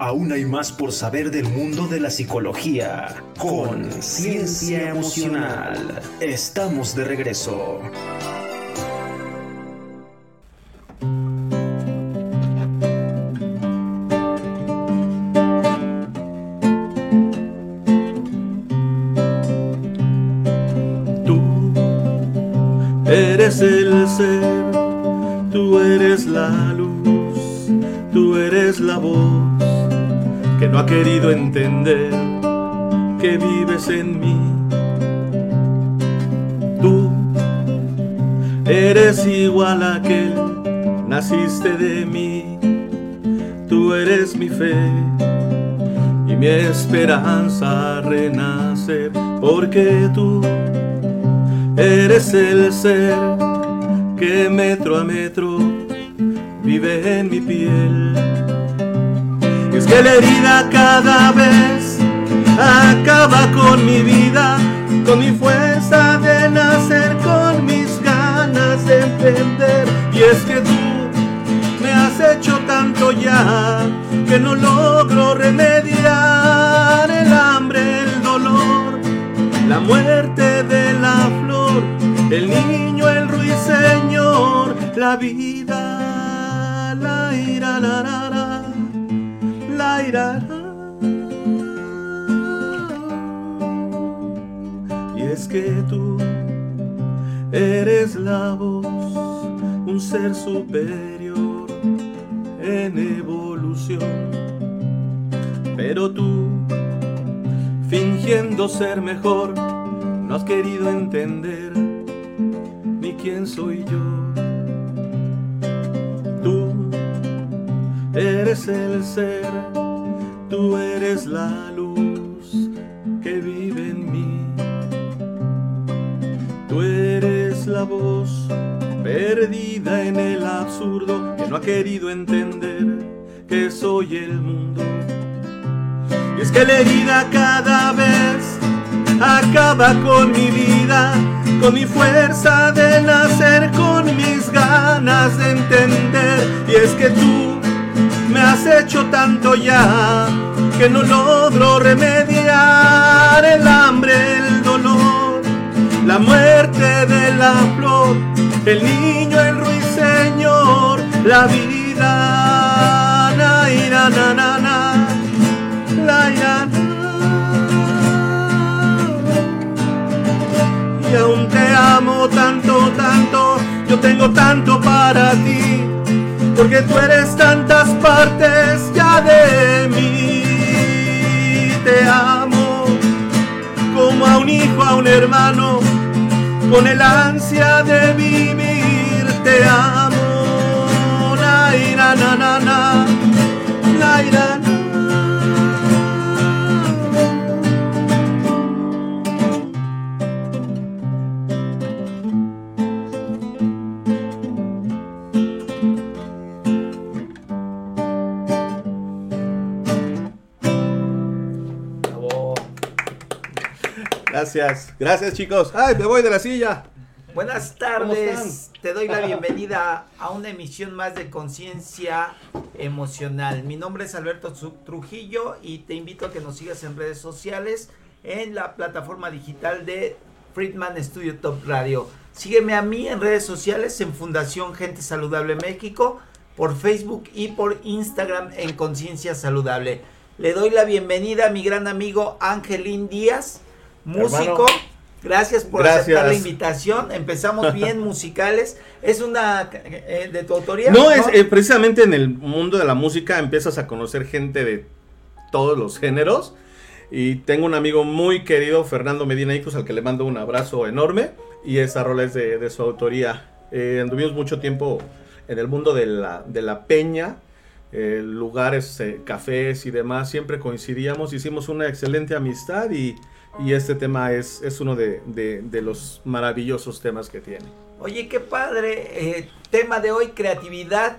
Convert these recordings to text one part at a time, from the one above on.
Aún hay más por saber del mundo de la psicología. Con Ciencia Emocional. Estamos de regreso. Tú eres el ser, tú eres la luz, tú eres la voz no ha querido entender que vives en mí. Tú eres igual a aquel, naciste de mí, tú eres mi fe y mi esperanza a renacer, porque tú eres el ser que metro a metro vive en mi piel. Que la herida cada vez acaba con mi vida, con mi fuerza de nacer, con mis ganas de entender. Y es que tú me has hecho tanto ya que no logro remediar el hambre, el dolor, la muerte de la flor, el niño, el ruiseñor, la vida, la ira, la, Y es que tú eres la voz, un ser superior en evolución. Pero tú, fingiendo ser mejor, no has querido entender ni quién soy yo. Tú eres el ser, tú eres la luz que vive en mí. Tú eres la voz perdida en el absurdo que no ha querido entender que soy el mundo. Y es que la herida cada vez acaba con mi vida, con mi fuerza de nacer, con mis ganas de entender. Y es que tú me has hecho tanto ya que no logro remediar el hambre, el dolor, la muerte de la flor, el niño, el ruiseñor, la vida, ira, na, na, na, la, ira. Y aún te amo tanto, tanto, yo tengo tanto para ti, porque tú eres tantas partes ya de mí. Te amo como a un hijo, a un hermano, con el ansia de vivir. Te amo, la ira, na, na, Gracias, gracias chicos. Ay, me voy de la silla. Buenas ¿Cómo tardes, te doy la bienvenida a una emisión más de Conciencia Emocional. Mi nombre es Alberto Tru- Trujillo y te invito a que nos sigas en redes sociales en la plataforma digital de Friedman Studio Top Radio. Sígueme a mí en redes sociales en Fundación Gente Saludable México, por Facebook y por Instagram en Conciencia Saludable. Le doy la bienvenida a mi gran amigo Angelín Díaz, músico. Hermano. Gracias por Gracias. aceptar la invitación. Empezamos bien musicales. Es una eh, de tu autoría. No, es eh, precisamente en el mundo de la música empiezas a conocer gente de todos los géneros. Y tengo un amigo muy querido, Fernando Medina Icus, al que le mando un abrazo enorme. Y esa rola es de, de su autoría. Eh, anduvimos mucho tiempo en el mundo de la, de la peña, eh, lugares, eh, cafés y demás. Siempre coincidíamos, hicimos una excelente amistad y, y este tema es, es uno de, de- de los maravillosos temas que tiene. Oye, qué padre. eh, tema de hoy, creatividad.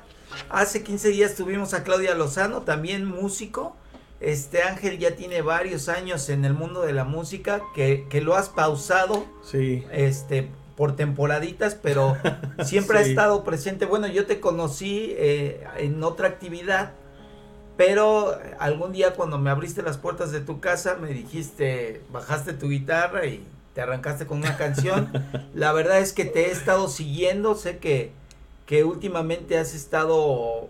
Hace 15 días tuvimos a Claudia Lozano, también músico. Este Ángel ya tiene varios años en el mundo de la música, que, que lo has pausado Sí. este por temporaditas, pero siempre ha estado presente. Bueno, yo te conocí eh, en otra actividad pero algún día cuando me abriste las puertas de tu casa me dijiste, bajaste tu guitarra y te arrancaste con una canción. La verdad es que te he estado siguiendo, sé que, que últimamente has estado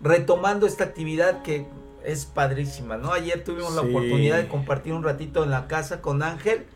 retomando esta actividad que es padrísima, ¿no? Ayer tuvimos la oportunidad de compartir un ratito en la casa con Ángel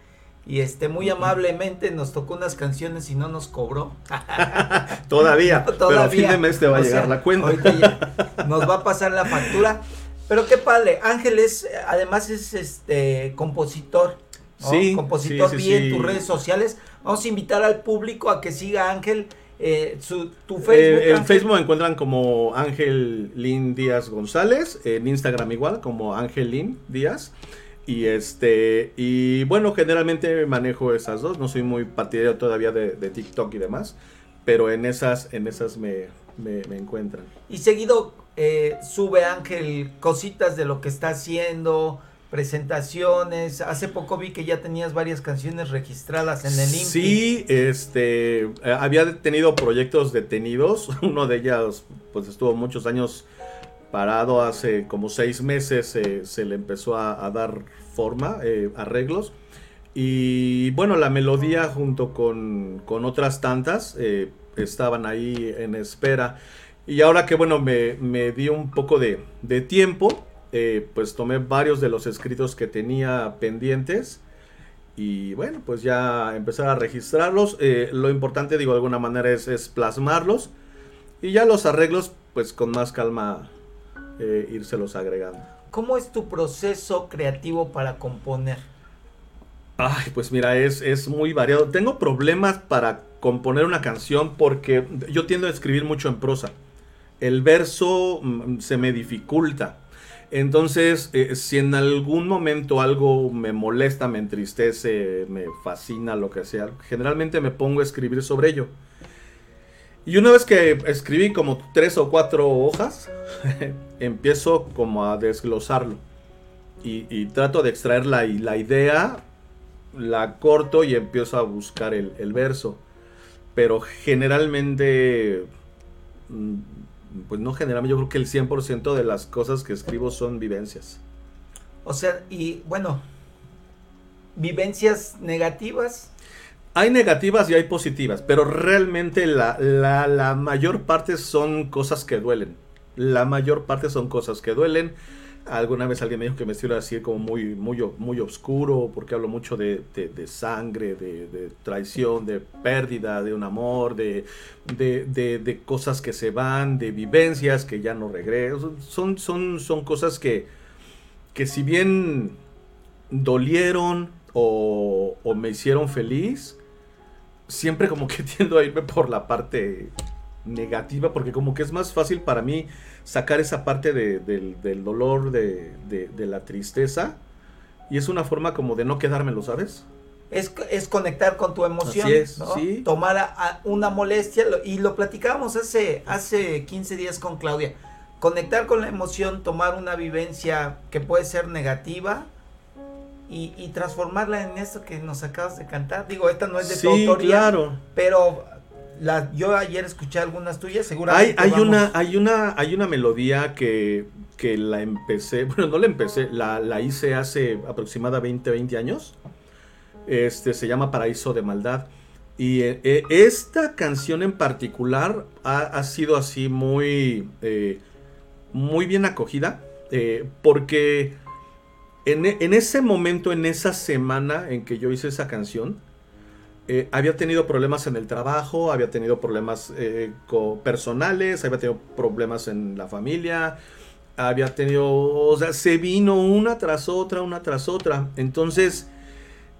y este muy amablemente nos tocó unas canciones y no nos cobró. Todavía, pero a Todavía. fin de mes te va a O llegar sea, la cuenta. ahorita ya nos va a pasar la factura. Pero qué padre, Ángel es, además es este compositor. ¿no? Sí, compositor sí, sí, vi en sí. tus redes sociales. Vamos a invitar al público a que siga a Ángel. eh, su, tu Eh, Facebook. en Ángel. Facebook encuentran como Ángel Lin Díaz González, en Instagram igual como Ángel Lin Díaz. Y este, y bueno, generalmente manejo esas dos, no soy muy partidario todavía de, de TikTok y demás, pero en esas, en esas me, me, me encuentran. Y seguido eh, sube Ángel cositas de lo que está haciendo, presentaciones. Hace poco vi que ya tenías varias canciones registradas en el INPI. Sí, este, eh, había tenido proyectos detenidos, uno de ellos pues estuvo muchos años parado, hace como seis meses eh, se le empezó a, a dar forma, eh, arreglos, y bueno, la melodía junto con, con otras tantas eh, estaban ahí en espera, y ahora que bueno, me, me di un poco de, de tiempo, eh, pues tomé varios de los escritos que tenía pendientes, y bueno, pues ya empezar a registrarlos. Eh, lo importante, digo, de alguna manera es, es plasmarlos. Y ya los arreglos, pues con más calma, eh, írselos agregando. ¿Cómo es tu proceso creativo para componer? Ay, pues mira, es, es muy variado. Tengo problemas para componer una canción porque yo tiendo a escribir mucho en prosa. El verso mm, se me dificulta. Entonces, eh, si en algún momento algo me molesta, me entristece, me fascina, lo que sea, generalmente me pongo a escribir sobre ello. Y una vez que escribí como tres o cuatro hojas, empiezo como a desglosarlo. Y, trato de extraer la, la idea, la corto y empiezo a buscar el, el verso. Pero generalmente, mm, pues no generalmente, yo creo que el 100% de las cosas que escribo son vivencias. O sea, y bueno, vivencias negativas. Hay negativas y hay positivas, pero realmente la, la, la mayor parte son cosas que duelen. La mayor parte son cosas que duelen. Alguna vez alguien me dijo que me estilo así como muy, muy, muy oscuro, porque hablo mucho de, de- sangre, de, traición, de pérdida de un amor, de, de, de- cosas que se van, de vivencias que ya no regreso. Son, son, son cosas que, que si bien dolieron o, o me hicieron feliz, siempre como que tiendo a irme por la parte negativa, porque como que es más fácil para mí sacar esa parte de- del, del dolor, de, de- de la tristeza, y es una forma como de no quedármelo, ¿sabes? Es, es conectar con tu emoción, Así es, ¿no? sí. Tomar a- a una molestia, y lo platicábamos hace, hace 15 días con Claudia. Conectar con la emoción, tomar una vivencia que puede ser negativa y, y transformarla en esto que nos acabas de cantar. Digo, esta no es de tu Sí, autoría, claro. pero la, yo ayer escuché algunas tuyas, seguramente. hay, una, hay, una, hay una melodía que, que la empecé, bueno, no la empecé, la, la hice hace aproximadamente 20 años. Este se llama Paraíso de Maldad. Y eh, eh, esta canción en particular ha, ha sido así muy, eh, muy bien acogida. eh, porque en, e- en ese momento, en esa semana en que yo hice esa canción, eh, había tenido problemas en el trabajo, había tenido problemas eh, personales, había tenido problemas en la familia, había tenido, o sea, se vino una tras otra, una tras otra. Entonces,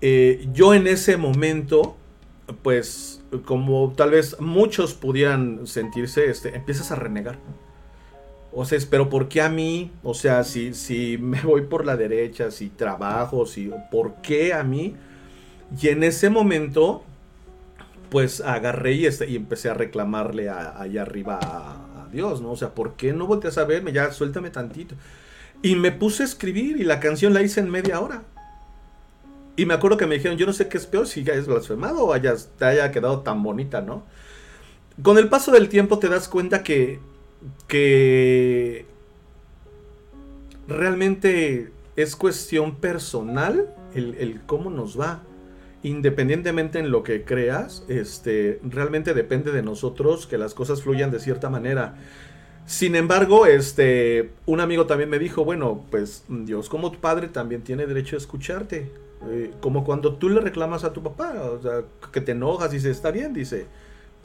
eh, yo en ese momento, pues, como tal vez muchos pudieran sentirse, este, empiezas a renegar. O sea, pero ¿por qué a mí? O sea, si, si me voy por la derecha, si trabajo, si, ¿por qué a mí? Y en ese momento, pues agarré y, este- empecé a reclamarle allá arriba a, a Dios, ¿no? O sea, ¿por qué no volteas a verme? Ya, suéltame tantito. Y me puse a escribir y la canción la hice en media hora. Y me acuerdo que me dijeron, yo no sé qué es peor, si hayas blasfemado o hayas, te haya quedado tan bonita, ¿no? Con el paso del tiempo te das cuenta que, que realmente es cuestión personal el, cómo nos va independientemente en lo que creas, este, realmente depende de nosotros que las cosas fluyan de cierta manera. Sin embargo, este, un amigo también me dijo, bueno, pues Dios como tu padre también tiene derecho a escucharte. Eh, como cuando tú le reclamas a tu papá, o sea, que te enojas, dice, está bien, dice,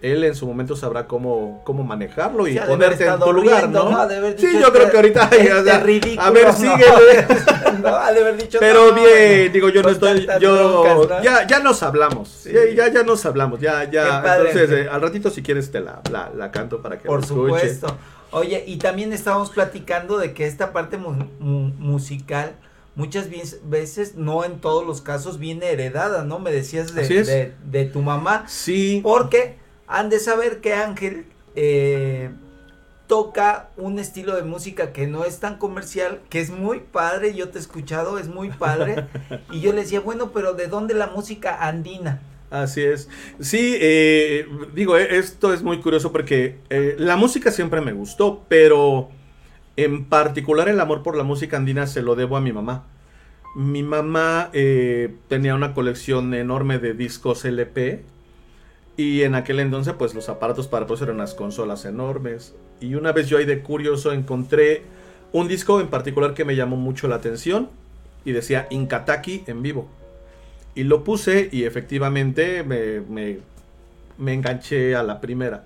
él en su momento sabrá cómo, cómo manejarlo y ponerte en tu lugar, ¿no? sí, yo creo que ahorita a ver, síguele. Pero bien, digo, yo no estoy, yo ya, ya nos hablamos, ya, ya nos hablamos, ya, ya. Entonces, eh, al ratito si quieres te la, la, canto para que Por supuesto. Oye, y también estábamos platicando de que esta parte musical muchas veces, no en todos los casos, viene heredada, ¿no? Me decías de, de, de tu mamá. Sí. Porque han de saber que Ángel eh, toca un estilo de música que no es tan comercial, que es muy padre, yo te he escuchado, es muy padre. y yo le decía, bueno, pero ¿de dónde la música andina? Así es. Sí, eh, digo, eh, esto es muy curioso porque la música siempre me gustó, pero en particular el amor por la música andina se lo debo a mi mamá. Mi mamá tenía una colección enorme de discos LP y en aquel entonces, pues los aparatos para producir eran unas consolas enormes. Y una vez yo ahí de curioso encontré un disco en particular que me llamó mucho la atención. Y decía Inkataki en vivo. Y lo puse y efectivamente me, me, enganché a la primera.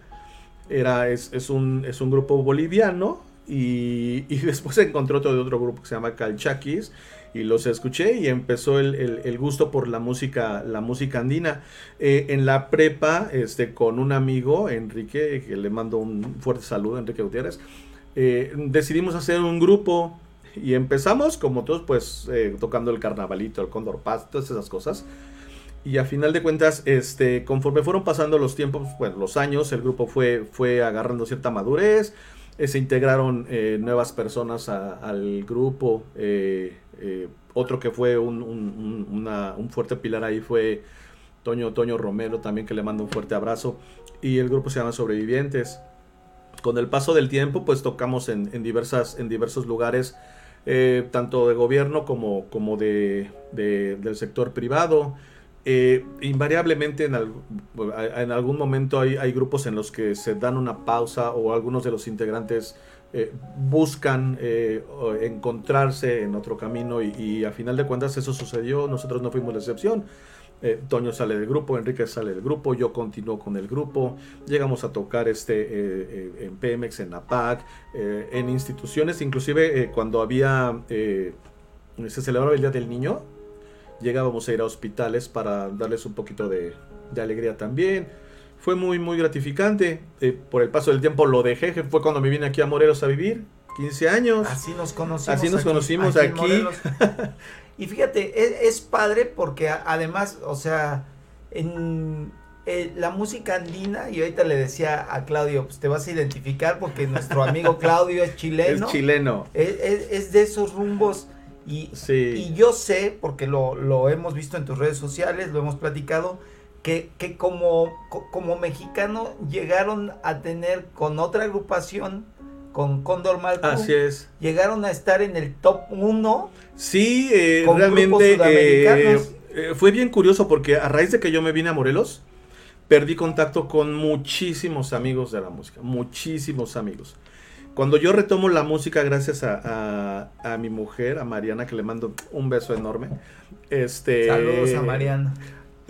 Era, es, es, un, es un grupo boliviano. Y, y después encontré otro de otro grupo que se llama Calchaquis y los escuché y empezó el, gusto por la música, la música andina. Eh, en la prepa, este, con un amigo, Enrique, que le mando un fuerte saludo, Enrique Gutiérrez, eh, decidimos hacer un grupo y empezamos, como todos, pues eh, tocando el carnavalito, el Condor Paz, todas esas cosas. Y a final de cuentas, este, conforme fueron pasando los tiempos, bueno, los años, el grupo fue, fue agarrando cierta madurez, se integraron nuevas personas al grupo, eh, otro que fue un, fuerte pilar ahí fue Toño, Toño Romero, también que le mando un fuerte abrazo. Y el grupo se llama Sobrevivientes. Con el paso del tiempo, pues tocamos en, diversas, en diversos lugares, eh, tanto de gobierno como, como de, del sector privado. Eh, invariablemente en, algún momento hay, grupos en los que se dan una pausa o algunos de los integrantes eh, buscan eh, encontrarse en otro camino y, a final de cuentas eso sucedió, nosotros no fuimos la excepción. Eh, Toño sale del grupo, Enrique sale del grupo, yo continúo con el grupo, llegamos a tocar este en Pemex, en APAC, en instituciones, inclusive cuando había, se celebraba el Día del Niño, llegábamos a ir a hospitales para darles un poquito de, de alegría también fue muy, muy gratificante. Eh, por el paso del tiempo lo dejé, fue cuando me vine aquí a Morelos a vivir, 15 años. Así nos conocimos. Así nos conocimos aquí. y fíjate, es, padre porque además, o sea, en eh, la música andina, y ahorita le decía a Claudio, pues te vas a identificar porque nuestro amigo Claudio es chileno. Es chileno. Es, de esos rumbos. Y, y yo sé, porque lo, lo hemos visto en tus redes sociales, lo hemos platicado, que, que como, como mexicano llegaron a tener con otra agrupación, con Condor Malcolm, Así es. llegaron a estar en el top 1. Sí, eh, realmente eh, eh, fue bien curioso porque a raíz de que yo me vine a Morelos, perdí contacto con muchísimos amigos de la música, muchísimos amigos. Cuando yo retomo la música, gracias a, a, a mi mujer, a Mariana, que le mando un beso enorme. Este, Saludos a Mariana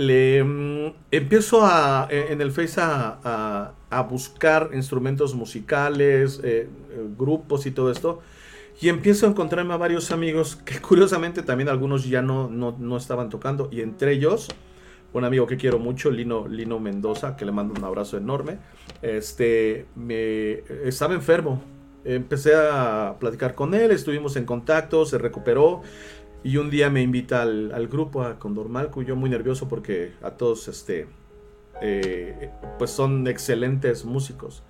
le mm, empiezo a, e, en el Face a, buscar instrumentos musicales, eh, eh, grupos y todo esto. Y empiezo a encontrarme a varios amigos que curiosamente también algunos ya no, no, estaban tocando. Y entre ellos, un amigo que quiero mucho, Lino, Lino Mendoza, que le mando un abrazo enorme. Este, me, estaba enfermo. Empecé a platicar con él, estuvimos en contacto, se recuperó. Y un día me invita al, grupo, a Condor Malco, yo muy nervioso porque a todos, este, eh, pues son excelentes músicos.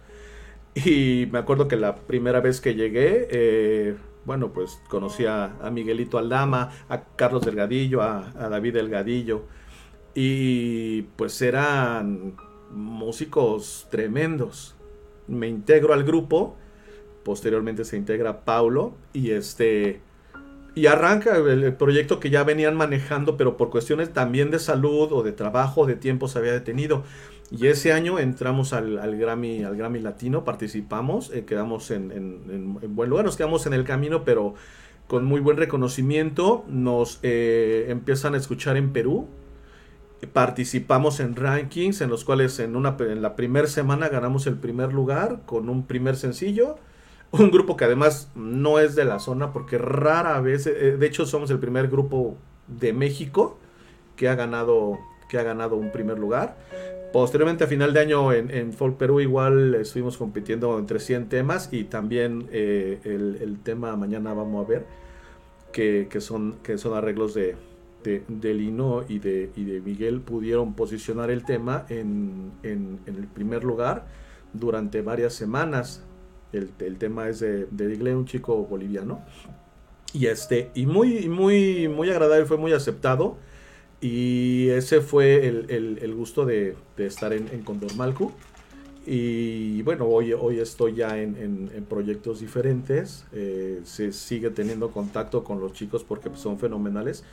Y me acuerdo que la primera vez que llegué, eh, bueno, pues conocí a, Miguelito Aldama, a Carlos Delgadillo, a, a, David Delgadillo. Y pues eran músicos tremendos. Me integro al grupo, posteriormente se integra Paulo y este Y arranca el, proyecto que ya venían manejando, pero por cuestiones también de salud o de trabajo, de tiempo se había detenido. Y ese año entramos al, Grammy, al Grammy Latino, participamos, eh, quedamos en, en, buen lugar, nos quedamos en el camino, pero con muy buen reconocimiento. Nos eh, empiezan a escuchar en Perú. Participamos en rankings en los cuales en, una, en la primera semana ganamos el primer lugar con un primer sencillo. Un grupo que además no es de la zona porque rara vez, eh, de hecho somos el primer grupo de México que ha ganado, que ha ganado un primer lugar. Posteriormente a final de año en, Folk Perú igual estuvimos compitiendo entre 100 temas y también eh, el, tema mañana vamos a ver que, son, que son arreglos de, de, Lino y de, y de Miguel pudieron posicionar el tema en, el primer lugar durante varias semanas. El, tema es de, de un chico boliviano. Y este, y muy, muy, muy agradable, fue muy aceptado. Y ese fue el, gusto de, estar en, en Condor Malcu. Y bueno, hoy, hoy estoy ya en, proyectos diferentes. Eh, se sigue teniendo contacto con los chicos porque son fenomenales.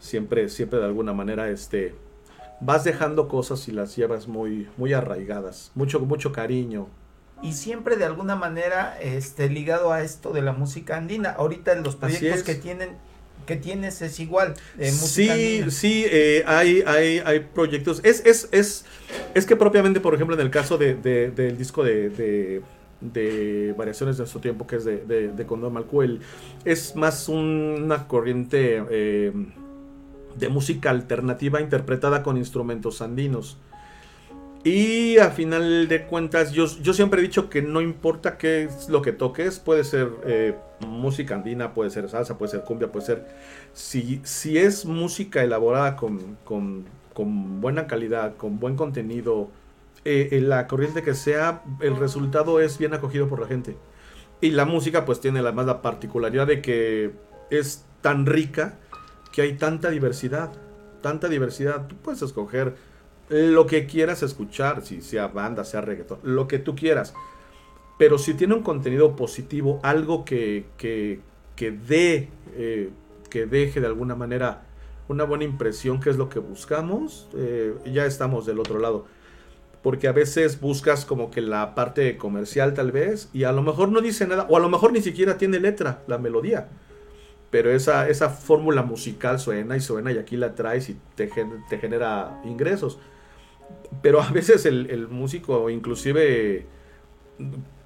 Siempre, siempre de alguna manera este, vas dejando cosas y las llevas muy, muy arraigadas. Mucho, mucho cariño. Y siempre de alguna manera este, ligado a esto de la música andina. Ahorita los proyectos que tienen que tienes es igual. sí, sí, eh, hay, hay, hay proyectos. Es, es, es, es que propiamente, por ejemplo, en el caso de, del disco de, de, Variaciones de nuestro tiempo, que es de, de, Condor Malcuel, es más una corriente eh, de música alternativa interpretada con instrumentos andinos. Y a final de cuentas, yo, yo siempre he dicho que no importa qué es lo que toques, puede ser eh, música andina, puede ser salsa, puede ser cumbia, puede ser... Si, si es música elaborada con, con, con buena calidad, con buen contenido, eh, en la corriente que sea, el resultado es bien acogido por la gente. Y la música pues tiene además la particularidad de que es tan rica que hay tanta diversidad, tanta diversidad. Tú puedes escoger lo que quieras escuchar, si sea banda, sea reggaeton, lo que tú quieras. Pero si tiene un contenido positivo, algo que, que, que dé, eh, que deje de alguna manera una buena impresión, que es lo que buscamos, eh, ya estamos del otro lado. Porque a veces buscas como que la parte comercial tal vez, y a lo mejor no dice nada, o a lo mejor ni siquiera tiene letra, la melodía. Pero esa, esa fórmula musical suena y suena y aquí la traes y te, te genera ingresos pero a veces el, músico inclusive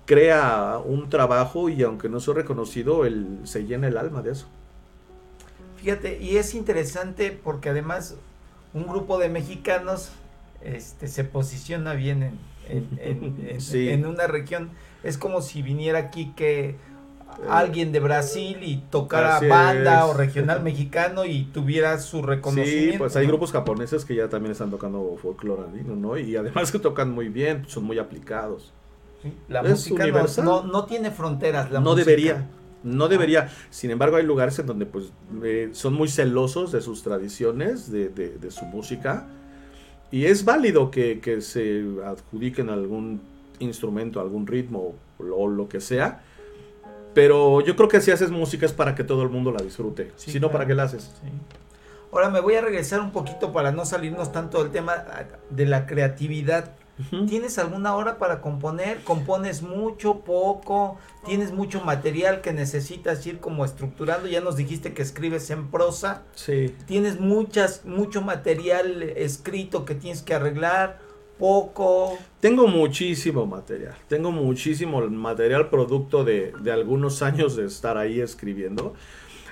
crea un trabajo y aunque no sea reconocido, él se llena el alma de eso. Fíjate, y es interesante porque además un grupo de mexicanos este, se posiciona bien en, en una región. Es como si viniera aquí que alguien de Brasil y tocara banda o regional mexicano y tuviera su reconocimiento. Sí, pues hay grupos japoneses que ya también están tocando folclore ¿no? Y además que tocan muy bien, son muy aplicados. la música no, tiene fronteras. no debería. No debería. Sin embargo, hay lugares en donde pues eh, son muy celosos de sus tradiciones, de, de, su música. Y es válido que, que se adjudiquen algún instrumento, algún ritmo o lo que sea pero yo creo que si haces música es para que todo el mundo la disfrute. si no, ¿para qué la haces? Ahora me voy a regresar un poquito para no salirnos tanto del tema de la creatividad. ¿Tienes alguna hora para componer? ¿Compones mucho, poco? ¿Tienes mucho material que necesitas ir como estructurando? Ya nos dijiste que escribes en prosa. Sí. ¿Tienes muchas, mucho material escrito que tienes que arreglar? Poco. Tengo muchísimo material, tengo muchísimo material producto de, algunos años de estar ahí escribiendo.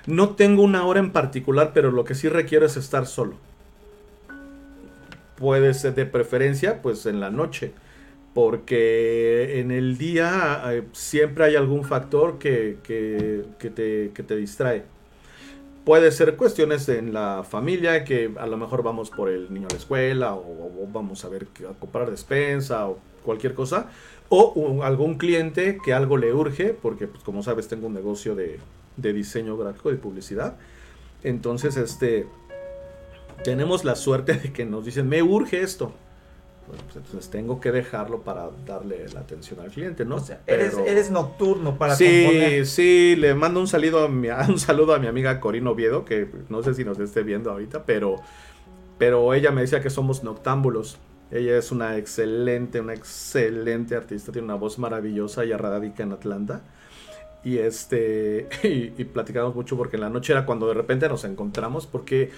No tengo una hora en particular, pero lo que sí requiero es estar solo. Puede ser de preferencia, pues en la noche. Porque en el día eh, siempre hay algún factor que, te, que te distrae. Puede ser cuestiones en la familia, que a lo mejor vamos por el niño a la escuela, o, vamos a ver a comprar despensa, o cualquier cosa. O algún cliente que algo le urge, porque pues, como sabes tengo un negocio de, diseño gráfico, de publicidad. Entonces, este, tenemos la suerte de que nos dicen, me urge esto. Bueno, pues entonces tengo que dejarlo para darle la atención al cliente, ¿no? O sea, eres, nocturno para sí, componer. sí, le mando un saludo a mi, un saludo a mi amiga Corina Oviedo, que no sé si nos esté viendo ahorita, pero, pero ella me decía que somos noctámbulos. Ella es una excelente, una excelente artista, tiene una voz maravillosa, ella radica en Atlanta. Y este, y, y platicamos mucho porque en la noche era cuando de repente nos encontramos, porque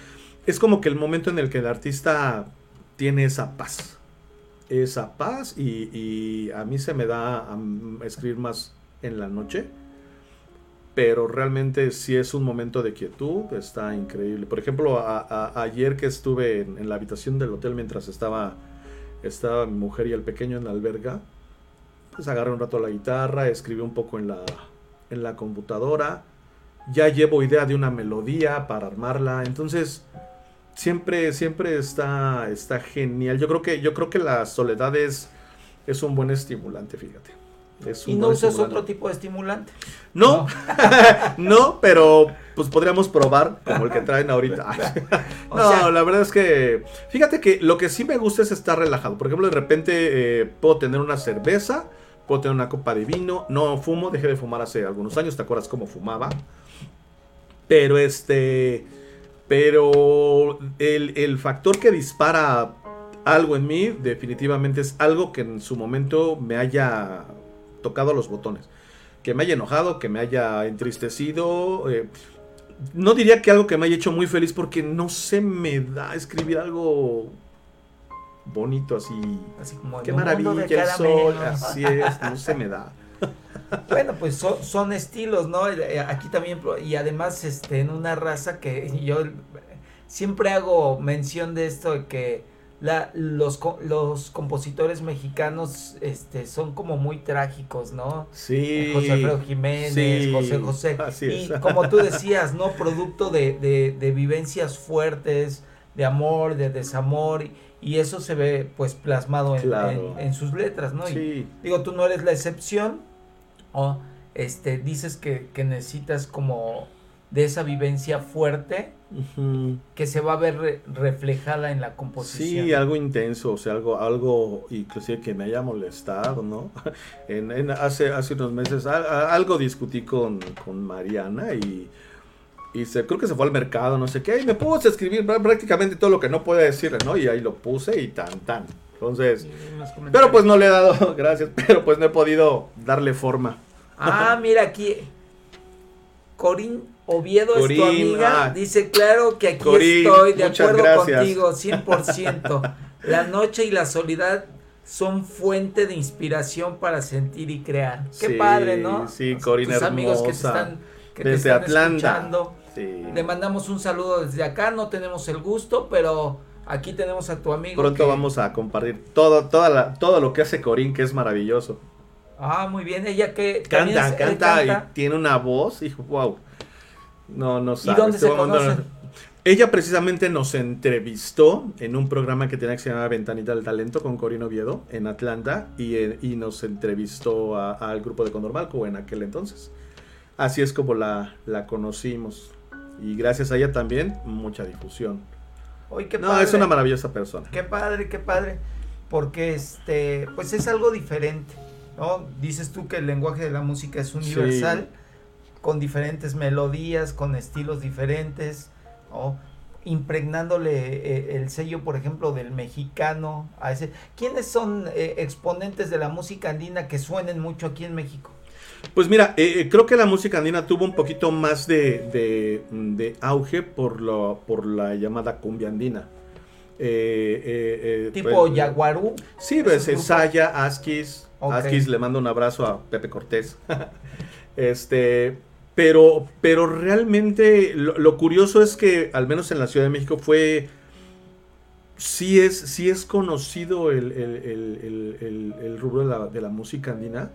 es como que el momento en el que el artista tiene esa paz. Esa paz y, a mí se me da a escribir más en la noche. Pero realmente si es un momento de quietud, está increíble. Por ejemplo, ayer que estuve en, en la habitación del hotel mientras estaba, estaba mi mujer y el pequeño en la alberga, pues agarré un rato la guitarra, escribí un poco en la, en la computadora. Ya llevo idea de una melodía para armarla. Entonces, siempre, siempre está, está genial. Yo creo que, yo creo que la soledad es, es un buen estimulante, fíjate. Es un Y no usas otro tipo de estimulante. No, no, pero pues podríamos probar como el que traen ahorita. O no, sea- la verdad es que, fíjate que lo que sí me gusta es estar relajado. Por ejemplo, de repente eh, puedo tener una cerveza, puedo tener una copa de vino. No fumo, dejé de fumar hace algunos años. ¿Te acuerdas cómo fumaba? Pero este, pero el, el factor que dispara algo en mí definitivamente es algo que en su momento me haya tocado los botones. Que me haya enojado, que me haya entristecido. eh, no diría que algo que me haya hecho muy feliz porque no se me da escribir algo bonito así. Así como Qué maravilla el sol. Así es, no se me da. Bueno, pues son, son estilos, ¿no? Eh, Aquí también, y además este, en una raza que yo eh, siempre hago mención de esto, de que la, los, los compositores mexicanos este, son como muy trágicos, ¿no? Sí. José Alfredo Jiménez, sí, José José. así y es. como tú decías, ¿no? Producto de, de, de vivencias fuertes, de amor, de desamor, y, y eso se ve pues plasmado en, Claro. en- en sus letras, ¿no? Y- Sí. Digo, tú no eres la excepción. O este, dices que, que necesitas como de esa vivencia fuerte que se va a ver re- reflejada en la composición. Sí, algo intenso, o sea, algo, algo inclusive que me haya molestado, ¿no? En, en- hace, hace unos meses a- algo discutí con, con Mariana y, y se, creo que se fue al mercado, no sé qué, y me puse a escribir prá- prácticamente todo lo que no podía decirle, ¿no? Y ahí lo puse y tan, tan. Entonces, pero pues no le he dado, gracias, pero pues no he podido darle forma. Ah, mira aquí. Corín Oviedo es tu amiga. ah. Dice, claro que aquí Corín, estoy de acuerdo gracias. contigo, 100%. la noche y la soledad son fuente de inspiración para sentir y crear. Qué Sí, padre, ¿no? sí, Tus Corín amigos que te están, que te Desde están Atlanta. escuchando. Sí. Le mandamos un saludo desde acá, no tenemos el gusto, pero aquí tenemos a tu amigo. Pronto que- vamos a compartir todo, toda la, todo lo que hace Corín, que es maravilloso. Ah, muy bien, ella que Canta, es- canta, canta. y tiene una voz, y wow. No, no sabes. dónde te se conocen? Ella precisamente nos entrevistó en un programa que tenía que se llamaba Ventanita del Talento con Corino Oviedo en Atlanta y, eh, y nos entrevistó al grupo de Condormalco en aquel entonces. Así es como la, la conocimos. Y gracias a ella también, mucha difusión. Qué No, padre. es una maravillosa persona. Qué padre, qué padre. Porque este, pues es algo diferente, ¿no? Dices tú que el lenguaje de la música es universal, con diferentes melodías, con estilos diferentes, ¿no? impregnándole eh, el sello, por ejemplo, del mexicano a ese. ¿Quiénes son eh, exponentes de la música andina que suenen mucho aquí en México? Pues mira, eh, creo que la música andina tuvo un poquito más de, de- de auge por, lo, por la llamada cumbia andina. Eh, Tipo pues, Yaguarú. Sí, pues. Saya, Askis. Ok. Askis le mando un abrazo a Pepe Cortés. este, pero, pero realmente lo, curioso es que, al menos en la Ciudad de México, fue. Sí es, sí es conocido el- el- el rubro de la, de la música andina.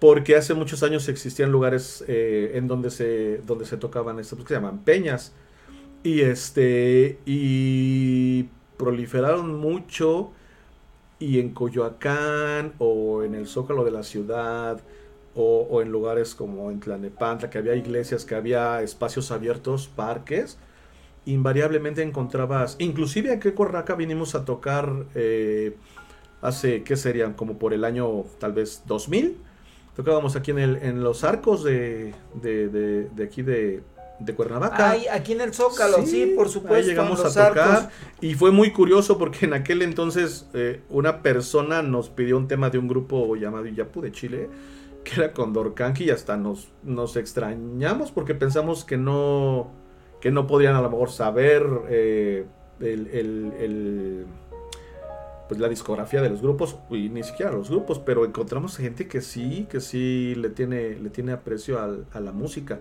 Porque hace muchos años existían lugares eh, en donde se, donde se tocaban estas que se llaman peñas. Y este. Y proliferaron mucho. Y en Coyoacán, o en el Zócalo de la ciudad, o, en lugares como en Tlanepantla, que había iglesias, que había espacios abiertos, parques. invariablemente encontrabas, inclusive aquí en Cuernavaca vinimos a tocar eh, hace, ¿qué serían? Como por el año tal vez 2000. Tocábamos aquí en, en los arcos de, de, de, de aquí de, de Cuernavaca. Ay, aquí en el Zócalo, sí, por supuesto. Ahí llegamos a tocar y fue muy curioso porque en aquel entonces eh, una persona nos pidió un tema de un grupo llamado Iyapu de Chile, que era con Dorcanqui y hasta nos, nos extrañamos porque pensamos que no, que no podrían a lo mejor saber eh, el, el, el pues la discografía de los grupos y ni siquiera los grupos, pero encontramos gente que sí, que sí le tiene, le tiene aprecio al, a la música.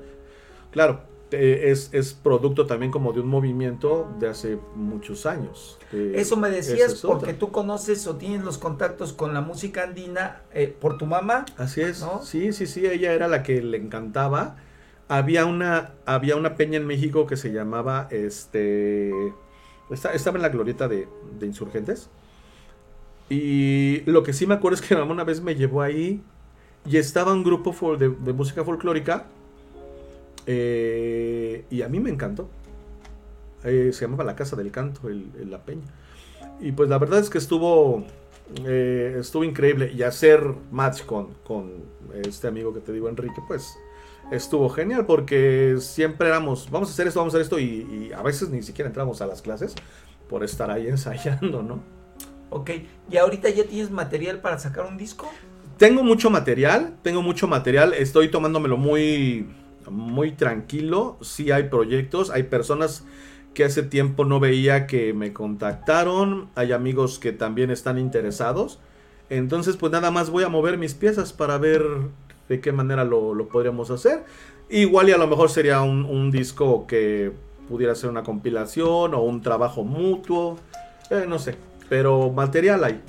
Claro, eh, es, es, producto también como de un movimiento de hace muchos años. Eh, Eso me decías es porque tú conoces o tienes los contactos con la música andina eh, por tu mamá. Así es. ¿no? Sí, sí, sí, ella era la que le encantaba. Había una, había una peña en México que se llamaba, este, estaba en la glorieta de, de Insurgentes. Y lo que sí me acuerdo es que una vez me llevó ahí y estaba un grupo de, de música folclórica eh, y a mí me encantó. Eh, se llamaba La Casa del Canto, el, el, la Peña. Y pues la verdad es que estuvo, eh, estuvo increíble. Y hacer match con, con este amigo que te digo, Enrique, pues estuvo genial porque siempre éramos, vamos a hacer esto, vamos a hacer esto. Y, y a veces ni siquiera entramos a las clases por estar ahí ensayando, ¿no? Ok, ¿y ahorita ya tienes material para sacar un disco? Tengo mucho material, tengo mucho material, estoy tomándomelo muy, muy tranquilo. Sí hay proyectos, hay personas que hace tiempo no veía que me contactaron, hay amigos que también están interesados. Entonces, pues nada más voy a mover mis piezas para ver de qué manera lo, lo podríamos hacer. Igual y a lo mejor sería un, disco que pudiera ser una compilación o un trabajo mutuo, eh, no sé pero material hay.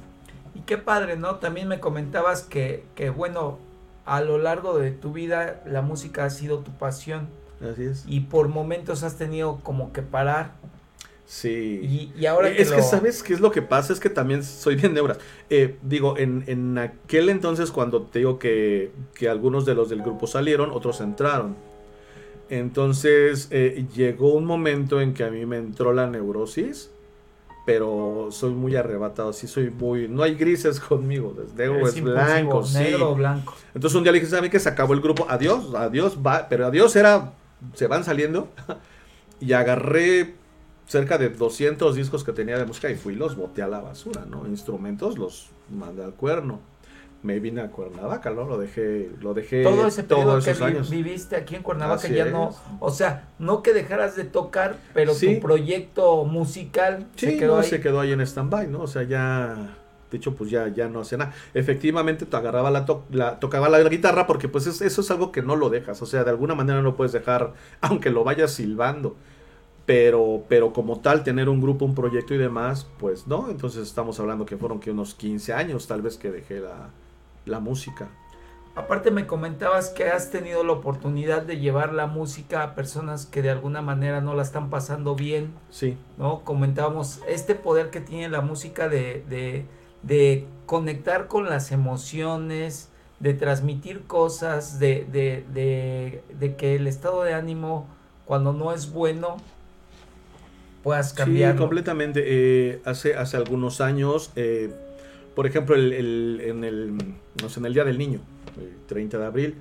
Y qué padre, ¿no? También me comentabas que, que, bueno, a lo largo de tu vida la música ha sido tu pasión. Así es. Y por momentos has tenido como que parar. Sí. Y, y ahora que Es lo... que, ¿sabes qué es lo que pasa? Es que también soy bien neuras. Eh, digo, en, en, aquel entonces cuando te digo que, que, algunos de los del grupo salieron, otros entraron. Entonces eh, llegó un momento en que a mí me entró la neurosis pero soy muy arrebatado, sí soy muy, no hay grises conmigo, negro es, es blanco, negro o blanco. Entonces un día le dije, ¿saben que se acabó el grupo? Adiós, adiós, va, pero adiós era, se van saliendo y agarré cerca de 200 discos que tenía de música y fui y los boté a la basura, ¿no? Instrumentos los mandé al cuerno. Me vine a Cuernavaca, ¿no? Lo dejé, lo dejé todo ese periodo todos esos que años. viviste aquí en Cuernavaca Así ya es. no, o sea, no que dejaras de tocar, pero sí. tu proyecto musical sí, se quedó no, ahí. se quedó ahí en stand-by, ¿no? O sea, ya de hecho pues ya, ya no hace nada. Efectivamente te agarraba la, to la tocaba la guitarra porque pues es, eso es algo que no lo dejas, o sea, de alguna manera no puedes dejar aunque lo vayas silbando. Pero, pero como tal, tener un grupo, un proyecto y demás, pues no. Entonces estamos hablando que fueron que unos 15 años tal vez que dejé la, la música. Aparte me comentabas que has tenido la oportunidad de llevar la música a personas que de alguna manera no la están pasando bien. Sí. ¿No? Comentábamos este poder que tiene la música de, de, de conectar con las emociones, de transmitir cosas, de, de, de, de, que el estado de ánimo cuando no es bueno puedas cambiar. Sí, completamente. Eh, hace, hace algunos años... Eh, por ejemplo, el, el, en, el, no sé, en el Día del Niño, el 30 de abril,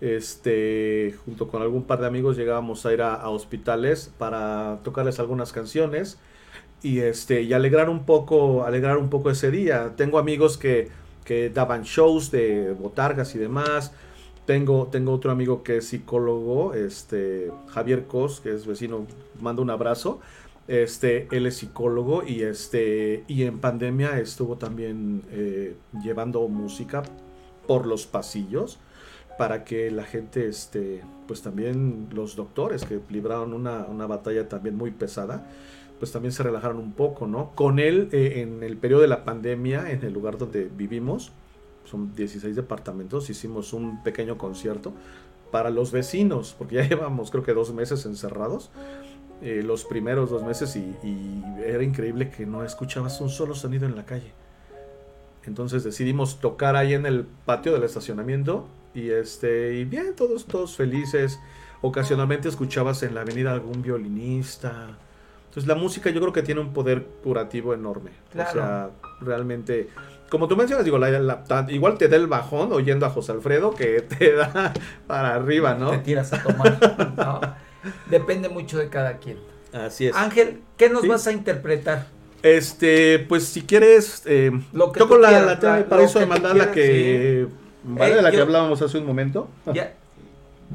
este, junto con algún par de amigos llegábamos a ir a, a hospitales para tocarles algunas canciones y, este, y alegrar, un poco, alegrar un poco ese día. Tengo amigos que, que daban shows de botargas y demás. Tengo, tengo otro amigo que es psicólogo, este, Javier Cos, que es vecino, mando un abrazo. Este, él es psicólogo y este y en pandemia estuvo también eh, llevando música por los pasillos para que la gente, este, pues también los doctores que libraron una, una batalla también muy pesada, pues también se relajaron un poco, ¿no? Con él eh, en el periodo de la pandemia, en el lugar donde vivimos, son 16 departamentos, hicimos un pequeño concierto para los vecinos, porque ya llevamos creo que dos meses encerrados eh, los primeros dos meses y, y, era increíble que no escuchabas un solo sonido en la calle. Entonces decidimos tocar ahí en el patio del estacionamiento y este y bien todos todos felices. Ocasionalmente escuchabas en la avenida algún violinista Entonces la música yo creo que tiene un poder curativo enorme. Claro. O sea, realmente, como tú mencionas, digo, la- la- igual te da el bajón oyendo a José Alfredo que te da para arriba, ¿no? Te tiras a tomar. ¿no? Depende mucho de cada quien. Así es. Ángel, ¿qué nos Sí. vas a interpretar? Este, pues si quieres, eh, Lo que toco tú la, quieras, la tema de Maldad, la que, ¿vale? Eh, de la que hablábamos hace un momento. Ya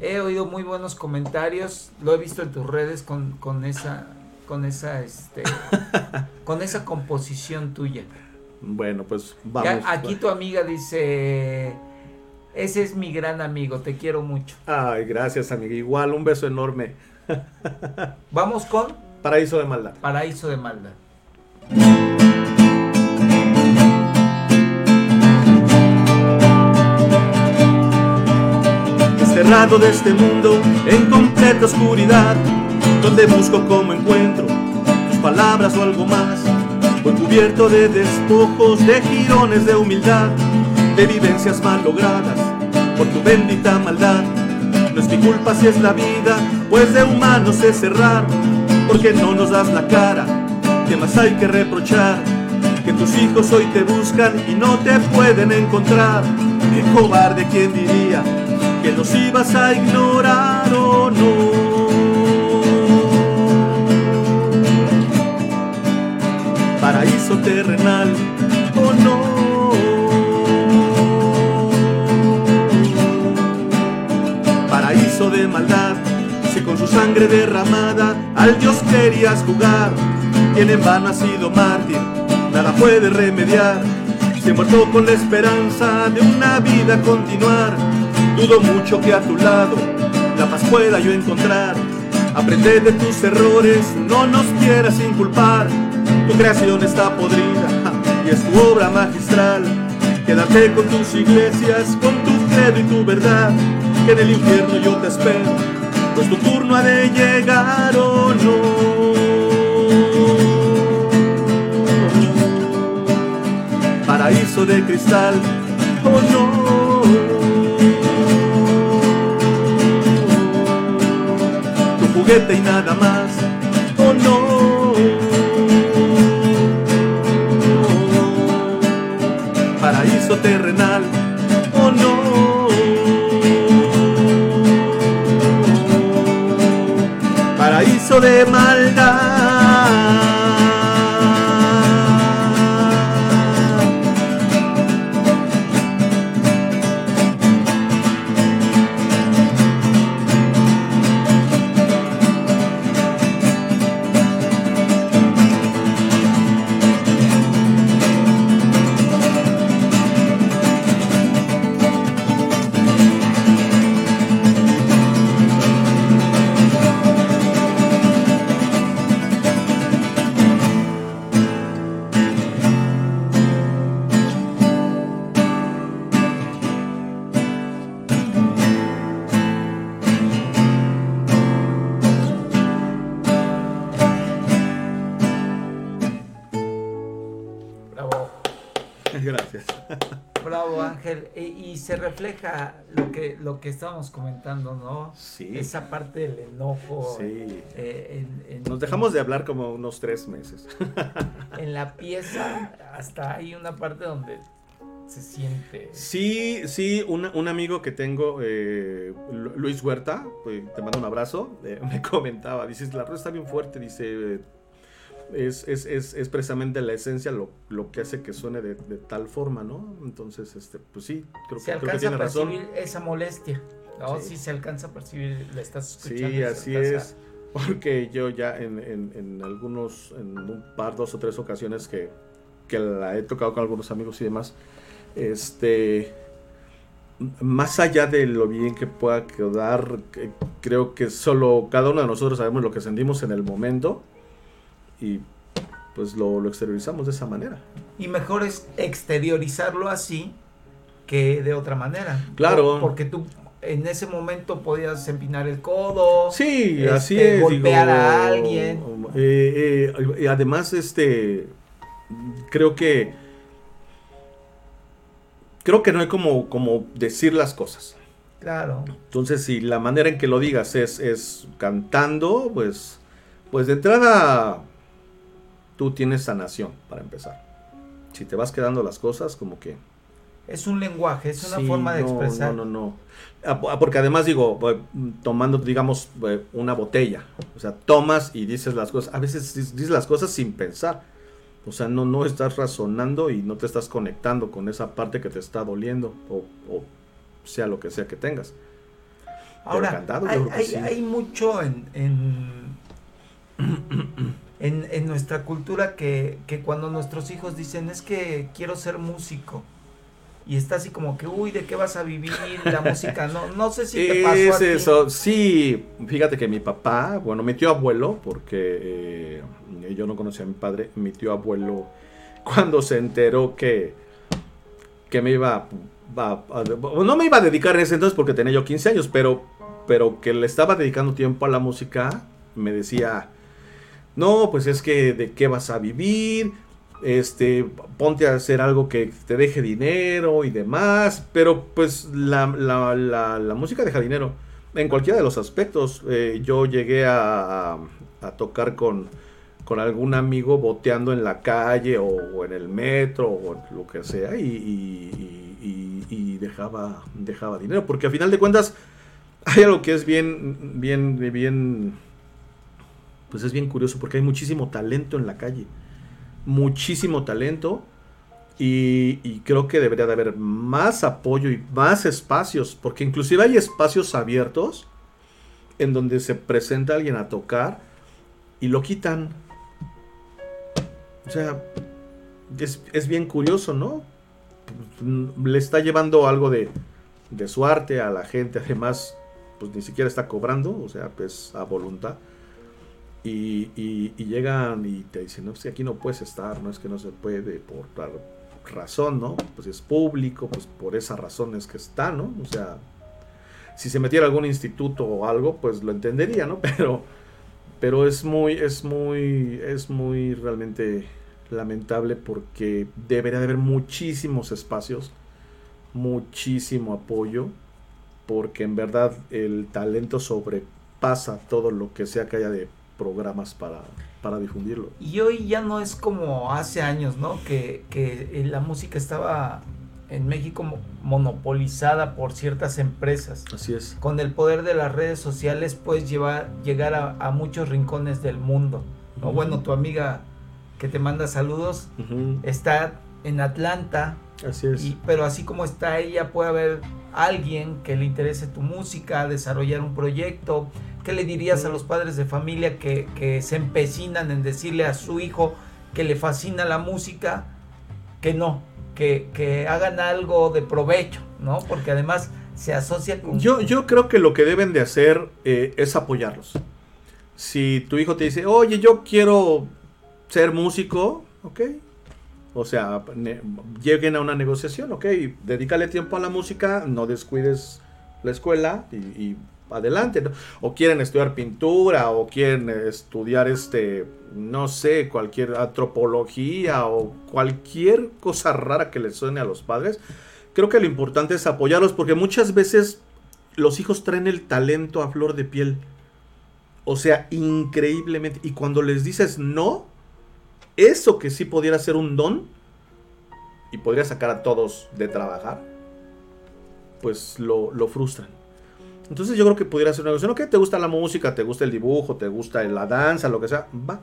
he oído muy buenos comentarios, lo he visto en tus redes con, con esa con esa este con esa composición tuya. Bueno, pues Ya, vamos. aquí tu amiga dice ese es mi gran amigo, te quiero mucho. Ay, gracias, amiga. Igual, un beso enorme. Vamos con Paraíso de Maldad. Paraíso de Maldad. Desterrado de este mundo en completa oscuridad, donde busco como encuentro tus palabras o algo más. Voy cubierto de despojos, de girones de humildad, de vivencias mal logradas por tu bendita maldad. No es mi culpa si es la vida, pues de humanos es cerrar, porque no nos das la cara. ¿Qué más hay que reprochar? Que tus hijos hoy te buscan y no te pueden encontrar. Qué cobarde quien diría que los ibas a ignorar o no. Paraíso terrenal maldad, si con su sangre derramada al Dios querías jugar, quien en vano ha sido mártir, nada puede remediar. Se muerto con la esperanza de una vida continuar. Dudo mucho que a tu lado la paz pueda yo encontrar. Aprende de tus errores, no nos quieras inculpar. Tu creación está podrida y es tu obra magistral. Quédate con tus iglesias, con tu credo y tu verdad. Que en el infierno yo te espero, pues tu turno ha de llegar o no paraíso de cristal o no. Tu juguete y nada más o no. Paraíso terrenal de estábamos comentando, ¿no? Sí. Esa parte del enojo. Sí. eh, en- en- Nos dejamos de hablar como unos tres meses. en la pieza hasta hay una parte donde se siente Sí, sí, una- un amigo que tengo, eh, Lu- Luis Huerta, pues, te mando un abrazo, eh, me comentaba, dices, la rola está bien fuerte, dice, es, es, es, es precisamente la esencia lo, lo que hace que suene de, de tal forma, ¿no? Entonces, este, pues sí, creo, se que, creo que alcanza a tiene razón. percibir esa molestia no Sí. sí se alcanza a percibir la estás escuchando Sí, así alcanza- es. Porque yo ya en, en- en algunos, en un par, dos o tres ocasiones que, que la he tocado con algunos amigos y demás, este, más allá de lo bien que pueda quedar, que- creo que solo cada uno de nosotros sabemos lo que sentimos en el momento y pues lo, lo exteriorizamos de esa manera. y mejor es exteriorizarlo así que de otra manera Claro. Por- porque tú en ese momento podías empinar el codo Sí, este, así es. golpear digo, a alguien. eh, eh, además, este, creo que, creo que no hay como, como decir las cosas. claro Entonces, si la manera en que lo digas es, es cantando, pues, pues de entrada, tú tienes sanación para empezar. Si te vas quedando las cosas, como que... Es un lenguaje, es una Sí, forma de no, expresar. No, no, no. Ah, Porque además digo, eh, tomando, digamos, eh, una botella. O sea, tomas y dices las cosas. A veces dices las cosas sin pensar. O sea, no, no estás razonando y no te estás conectando con esa parte que te está doliendo. O, o sea lo que sea que tengas. Ahora, cantado, hay, hay- sí. hay mucho en, en, en- en nuestra cultura que, que cuando nuestros hijos dicen es que quiero ser músico y está así como que, uy, ¿de qué vas a vivir? La música, no, no sé si te pasó a Es ti. eso, sí. Fíjate que mi papá, bueno, mi tío abuelo, porque eh, yo no conocía a mi padre, mi tío abuelo, cuando se enteró que, que me iba a, a- no me iba a dedicar en ese entonces porque tenía yo 15 años, pero, pero que le estaba dedicando tiempo a la música, me decía, no, pues es que de qué vas a vivir, este, ponte a hacer algo que te deje dinero y demás, pero pues la, la- la- música deja dinero en cualquiera de los aspectos. Eh, yo llegué a, a- tocar con, con algún amigo boteando en la calle o, en el metro o lo que sea y- y dejaba, dejaba dinero, porque a final de cuentas hay algo que es bien, bien, bien, pues es bien curioso porque hay muchísimo talento en la calle muchísimo talento y, creo que debería de haber más apoyo y más espacios, porque inclusive hay espacios abiertos en donde se presenta alguien a tocar y lo quitan. O sea, es, es bien curioso, ¿no? Le está llevando algo de, de su arte a la gente, además, pues ni siquiera está cobrando, o sea, pues a voluntad. Y, llegan y te dicen, no, pues aquí no puedes estar, no es que no se puede por tal razón, ¿no? Pues es público, pues por esa razón es que está, ¿no? O sea, si se metiera algún instituto o algo, pues lo entendería, ¿no? Pero, pero es muy, es muy, es muy realmente lamentable porque debería de haber muchísimos espacios, muchísimo apoyo, porque en verdad el talento sobrepasa todo lo que sea que haya de programas para, para difundirlo. Y hoy ya no es como hace años, ¿no? Que, que eh, la música estaba en México mo- monopolizada por ciertas empresas. Así es. Con el poder de las redes sociales puedes llevar, llegar a, a muchos rincones del mundo. ¿no? Bueno, tu amiga que te manda saludos está en Atlanta, Así es. y, pero así como está ella, puede haber alguien que le interese tu música, desarrollar un proyecto. ¿Qué le dirías a los padres de familia que, se empecinan en decirle a su hijo que le fascina la música, que no, que, hagan algo de provecho, ¿no? Porque además se asocia con... Yo, yo creo que lo que deben de hacer eh, es apoyarlos. Si tu hijo te dice, oye, yo quiero ser músico, ok. O sea, lleguen a una negociación, ok. Dedícale tiempo a la música, no descuides la escuela y adelante. O quieren estudiar pintura, o quieren estudiar este, no sé, cualquier antropología o cualquier cosa rara que les suene a los padres. Creo que lo importante es apoyarlos porque muchas veces los hijos traen el talento a flor de piel. O sea, increíblemente. Y cuando les dices no, eso que sí pudiera ser un don y podría sacar a todos de trabajar, pues lo, lo frustran. Entonces yo creo que pudiera ser una cuestión, ok, te gusta la música, te gusta el dibujo, te gusta la danza, lo que sea, va,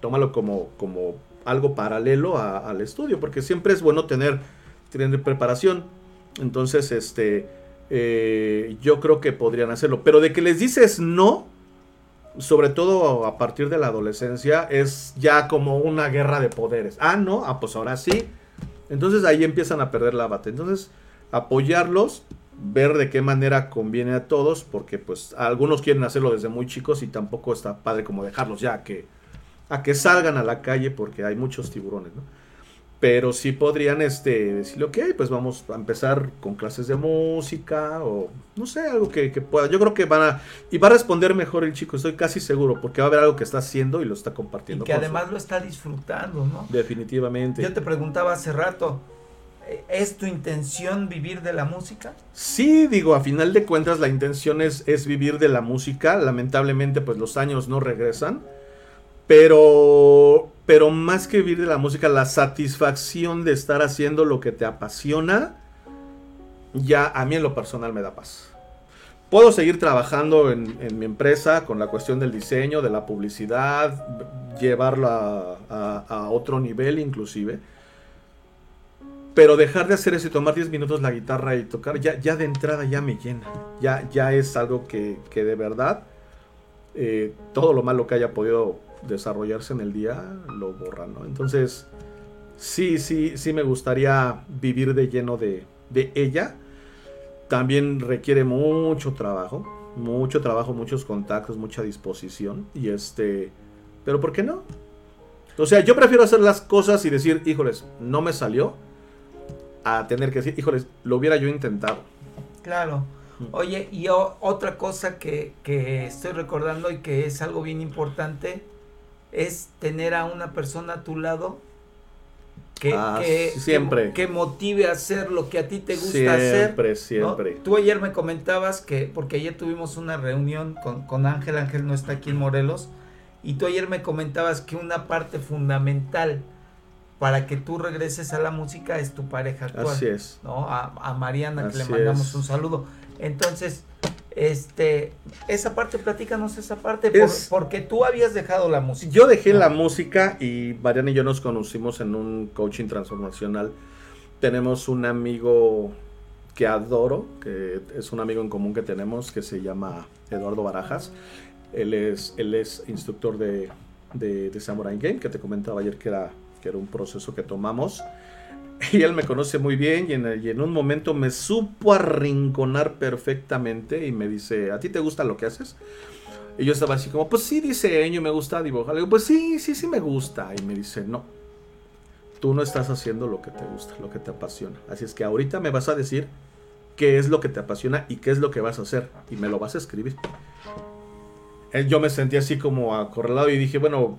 tómalo como, como algo paralelo al estudio, porque siempre es bueno tener, tener preparación. Entonces, este, eh, yo creo que podrían hacerlo. Pero de que les dices no, sobre todo a partir de la adolescencia, es ya como una guerra de poderes. Ah, no, ah, pues ahora sí. Entonces ahí empiezan a perder la bate. Entonces, apoyarlos, ver de qué manera conviene a todos, porque pues algunos quieren hacerlo desde muy chicos y tampoco está padre como dejarlos ya a que, a que salgan a la calle porque hay muchos tiburones, ¿no? Pero sí podrían este, decirle, ok, pues vamos a empezar con clases de música o no sé, algo que, que pueda. Yo creo que van a... Y va a responder mejor el chico, estoy casi seguro, porque va a haber algo que está haciendo y lo está y compartiendo. que con su- además lo está disfrutando, ¿no? Definitivamente. Yo te preguntaba hace rato, ¿eh, ¿es tu intención vivir de la música? Sí, digo, a final de cuentas la intención es, es vivir de la música. Lamentablemente, pues los años no regresan. Pero pero más que vivir de la música, la satisfacción de estar haciendo lo que te apasiona, ya a mí en lo personal me da paz. Puedo seguir trabajando en, mi empresa con la cuestión del diseño, de la publicidad, llevarlo a, otro nivel inclusive. Pero dejar de hacer eso y tomar 10 minutos la guitarra y tocar, ya, ya de entrada ya me llena. Ya, ya es algo que, de verdad, eh, todo lo malo que haya podido desarrollarse en el día lo borra, ¿no? Entonces, sí, sí, sí me gustaría vivir de lleno de, de ella también requiere mucho trabajo, mucho trabajo, muchos contactos, mucha disposición. Y este, pero ¿por qué no? O sea, yo prefiero hacer las cosas y decir, híjoles, no me salió, a tener que decir, híjoles, lo hubiera yo intentado. Claro. Mm. Oye, y otra cosa que, que estoy recordando y que es algo bien importante, es tener a una persona a tu lado que, ah, siempre. Que, motive a hacer lo que a ti te gusta hacer. Siempre, siempre. Tú ayer me comentabas que, porque ayer tuvimos una reunión con, con Ángel, Ángel no está aquí en Morelos, y tú ayer me comentabas que una parte fundamental para que tú regreses a la música es tu pareja actual. Así es. ¿no? A, Mariana, que le mandamos un saludo. Entonces, este, esa parte, platícanos esa parte, porque tú habías dejado la música. Yo dejé la música y Mariana y yo nos conocimos en un coaching transformacional. Tenemos un amigo que adoro, que es un amigo en común que tenemos, que se llama Eduardo Barajas. Él es, él es instructor de, de, Samurai Game, que te comentaba ayer que era, que era un proceso que tomamos. Y él me conoce muy bien y en, un momento me supo arrinconar perfectamente y me dice, ¿a ti te gusta lo que haces? Y yo estaba así como, pues sí, diseño, me gusta dibujar. Le digo, pues sí, sí, sí me gusta. Y me dice, no, tú no estás haciendo lo que te gusta, lo que te apasiona. Así es que ahorita me vas a decir qué es lo que te apasiona y qué es lo que vas a hacer. Y me lo vas a escribir. Yo me sentí así como acorralado y dije, bueno,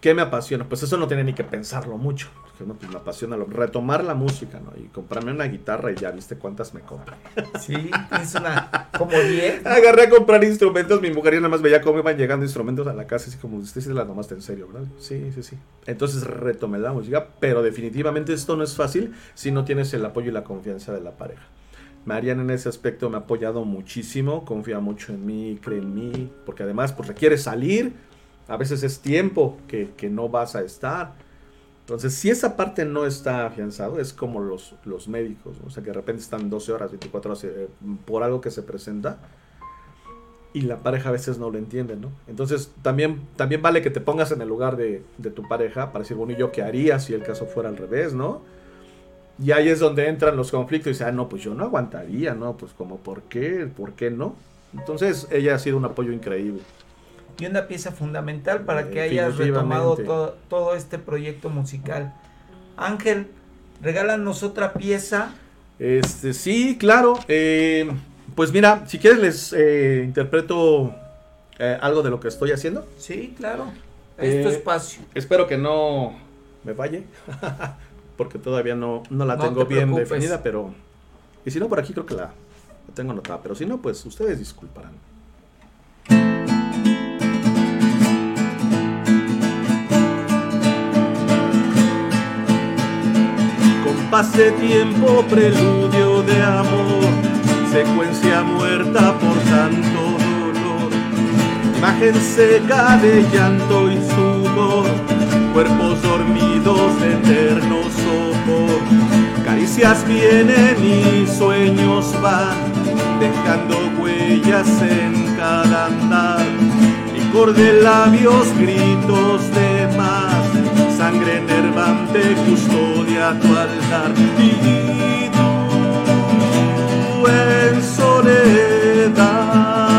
¿qué me apasiona? Pues eso no tiene ni que pensarlo mucho no, pues me apasiona retomar la música, ¿no? Y comprarme una guitarra y ya viste cuántas me compré. Sí, es una, como 10. Agarré a comprar instrumentos, mi mujer ya nada más veía cómo iban llegando instrumentos a la casa, así como, usted se la tomaste en serio, ¿verdad? Sí, sí, sí. Entonces retomé la música, pero definitivamente esto no es fácil si no tienes el apoyo y la confianza de la pareja. Mariana en ese aspecto me ha apoyado muchísimo, confía mucho en mí, cree en mí, porque además pues requiere salir, a veces es tiempo que, que no vas a estar entonces, si esa parte no está afianzado, es como los, los médicos, o sea, que de repente están 12 horas, 24 horas eh, por algo que se presenta y la pareja a veces no lo entiende, ¿no? Entonces, también, también vale que te pongas en el lugar de, tu pareja para decir, bueno, ¿y yo qué haría si el caso fuera al revés, ¿no? Y ahí es donde entran los conflictos y dicen, ah, no, pues yo no aguantaría, ¿no? Pues como, ¿por qué? ¿Por qué no? Entonces, ella ha sido un apoyo increíble y una pieza fundamental para que hayas retomado todo, todo este proyecto musical. Ángel, regálanos otra pieza. Este, sí, claro. Eh, pues mira, si quieres les eh, interpreto eh, algo de lo que estoy haciendo. Sí, claro. Es tu espacio. Espero que no me falle, porque todavía no, no la tengo bien definida, pero... Y si no, por aquí creo que la, la tengo anotada, pero si no, pues ustedes disculparán. Pase tiempo, preludio de amor, secuencia muerta por tanto dolor, imagen seca de llanto y sudor, cuerpos dormidos de eterno sopor, caricias vienen y sueños van, dejando huellas en cada andar, licor de labios, gritos de mar sangre enervante custodia tu altar. Y tú en soledad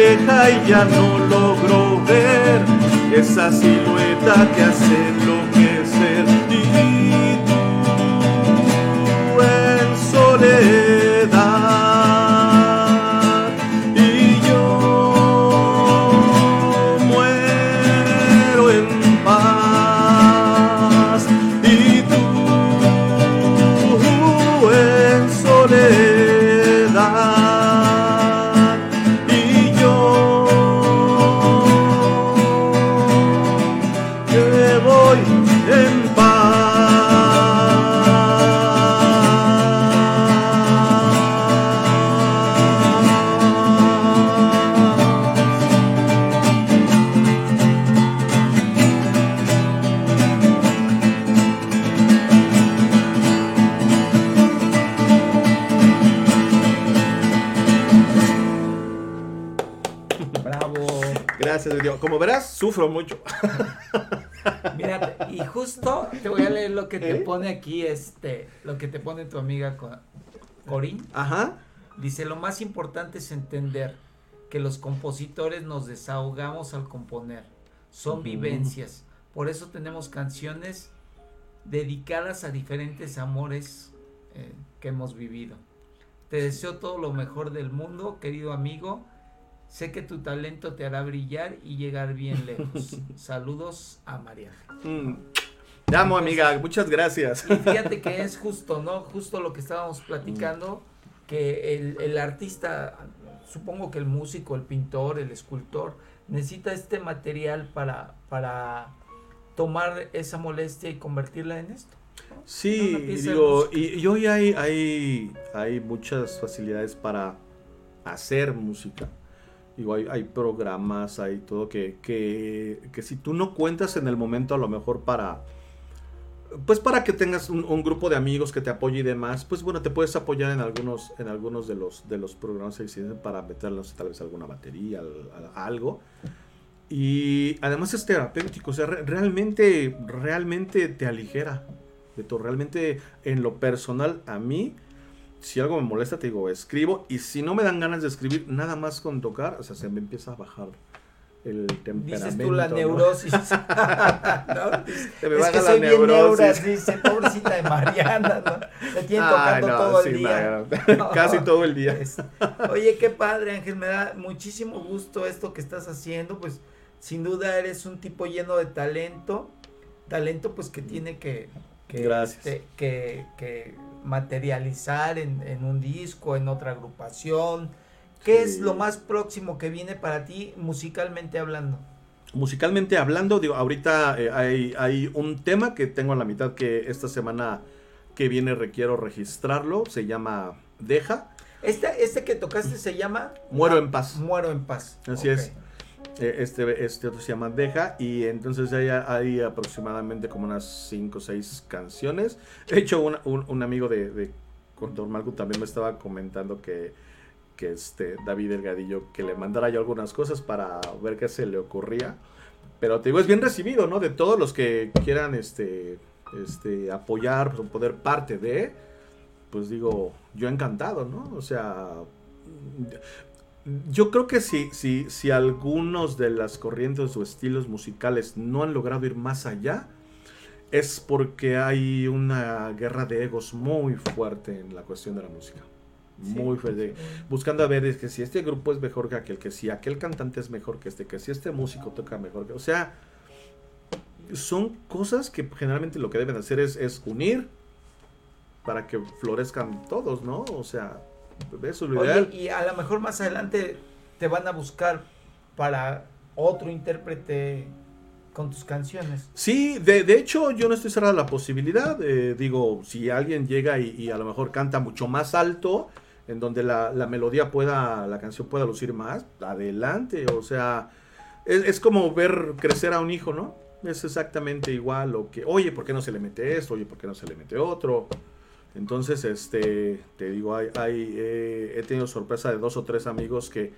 aleja y ya no logro ver esa silueta que hace Gracias, Dios. Como verás, sufro mucho. Mira, y justo te voy a leer lo que te ¿Eh? pone aquí, este, lo que te pone tu amiga Co- Corín. Ajá. Dice, lo más importante es entender que los compositores nos desahogamos al componer. Son vivencias. Por eso tenemos canciones dedicadas a diferentes amores eh, que hemos vivido. Te deseo todo lo mejor del mundo, querido amigo. Sé que tu talento te hará brillar y llegar bien lejos. Saludos a María. Mm. Te amo, amiga. Muchas gracias. Y fíjate que es justo, ¿no? Justo lo que estábamos platicando, que el, el artista, supongo que el músico, el pintor, el escultor, necesita este material para, para tomar esa molestia y convertirla en esto. Sí, digo, y, y hoy hay, hay, hay muchas facilidades para hacer música. Digo, hay, programas, hay todo que, que, que si tú no cuentas en el momento a lo mejor para, pues para que tengas un, grupo de amigos que te apoye y demás, pues bueno, te puedes apoyar en algunos, en algunos de los, de los programas que existen para meterlos tal vez alguna batería, al- al- algo. Y además es terapéutico, o sea, re- realmente, realmente te aligera de todo. Realmente, en lo personal, a mí, si algo me molesta, te digo, escribo. Y si no me dan ganas de escribir, nada más con tocar, o sea, se me empieza a bajar el temperamento. Dices tú la ¿no? neurosis. ¿no? Se me es baja que la soy bien neurosis. neuras, dice, pobrecita de Mariana, ¿no? Le tienen Ay, tocando no, todo sí, el día. Casi todo el día. Es- Oye, qué padre, Ángel, me da muchísimo gusto esto que estás haciendo, pues sin duda eres un tipo lleno de talento, talento pues que tiene que, que, Gracias. este, que, que materializar en, en un disco, en otra agrupación. ¿Qué es lo más próximo que viene para ti musicalmente hablando? Musicalmente hablando, digo, ahorita eh, hay, hay un tema que tengo a la mitad que esta semana que viene requiero registrarlo. Se llama Deja. Este, este que tocaste se llama Muero en paz. Muero en paz. Así es. Eh, Este, este otro se llama Deja y entonces hay, hay aproximadamente como unas 5 o 6 canciones. De hecho, un, un- amigo de, de Contor Malco también me estaba comentando que, que este David Delgadillo que le mandara yo algunas cosas para ver qué se le ocurría. Pero te digo, es bien recibido, ¿no? De todos los que quieran este, este, apoyar, pues, poder parte de, pues digo, yo encantado, ¿no? O sea, yo creo que si, si, si algunos de las corrientes o estilos musicales no han logrado ir más allá, es porque hay una guerra de egos muy fuerte en la cuestión de la música. Muy fuerte. Buscando a ver es que si este grupo es mejor que aquel, que si aquel cantante es mejor que este, que si este músico toca mejor que... O sea, son cosas que generalmente lo que deben hacer es, es unir para que florezcan todos, ¿no? O sea, eso es lo ideal. Oye, y a lo mejor más adelante te van a buscar para otro intérprete con tus canciones. Sí, de, de hecho yo no estoy cerrado a la posibilidad. eh, digo, si alguien llega y, y a lo mejor canta mucho más alto, en donde la, la melodía pueda, la canción pueda lucir más, adelante. O sea, es, es como ver crecer a un hijo, ¿no? Es exactamente igual lo que, oye, ¿por qué no se le mete esto? Oye, ¿por qué no se le mete otro? Entonces, este, te digo, hay, eh, he tenido sorpresa de dos o tres amigos que,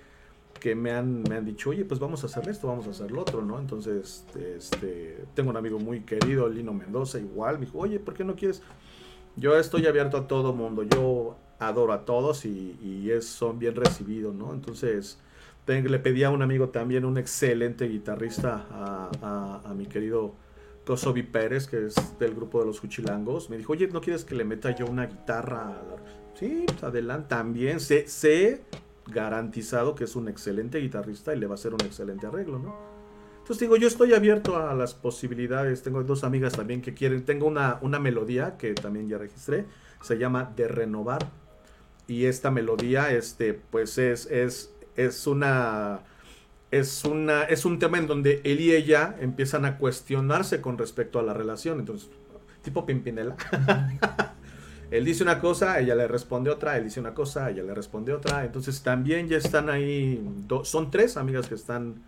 que me, han, me han dicho, oye, pues vamos a hacer esto, vamos a hacer lo otro, ¿no? Entonces, este, tengo un amigo muy querido, Lino Mendoza, igual, me dijo, oye, ¿por qué no quieres? Yo estoy abierto a todo mundo, yo adoro a todos y, es, son bien recibidos, ¿no? Entonces, le pedí a un amigo también, un excelente guitarrista, a, mi querido Kosovi Pérez, que es del grupo de los Juchilangos. Me dijo, oye, ¿no quieres que le meta yo una guitarra? Sí, pues adelante. También sé, sé garantizado que es un excelente guitarrista y le va a hacer un excelente arreglo, ¿no? Entonces digo, yo estoy abierto a las posibilidades. Tengo dos amigas también que quieren. Tengo una, una melodía que también ya registré. Se llama De Renovar. Y esta melodía, este, pues es, es es una es una es un tema en donde él y ella empiezan a cuestionarse con respecto a la relación, entonces tipo Pimpinela. él dice una cosa, ella le responde otra, él dice una cosa, ella le responde otra, entonces también ya están ahí son tres amigas que están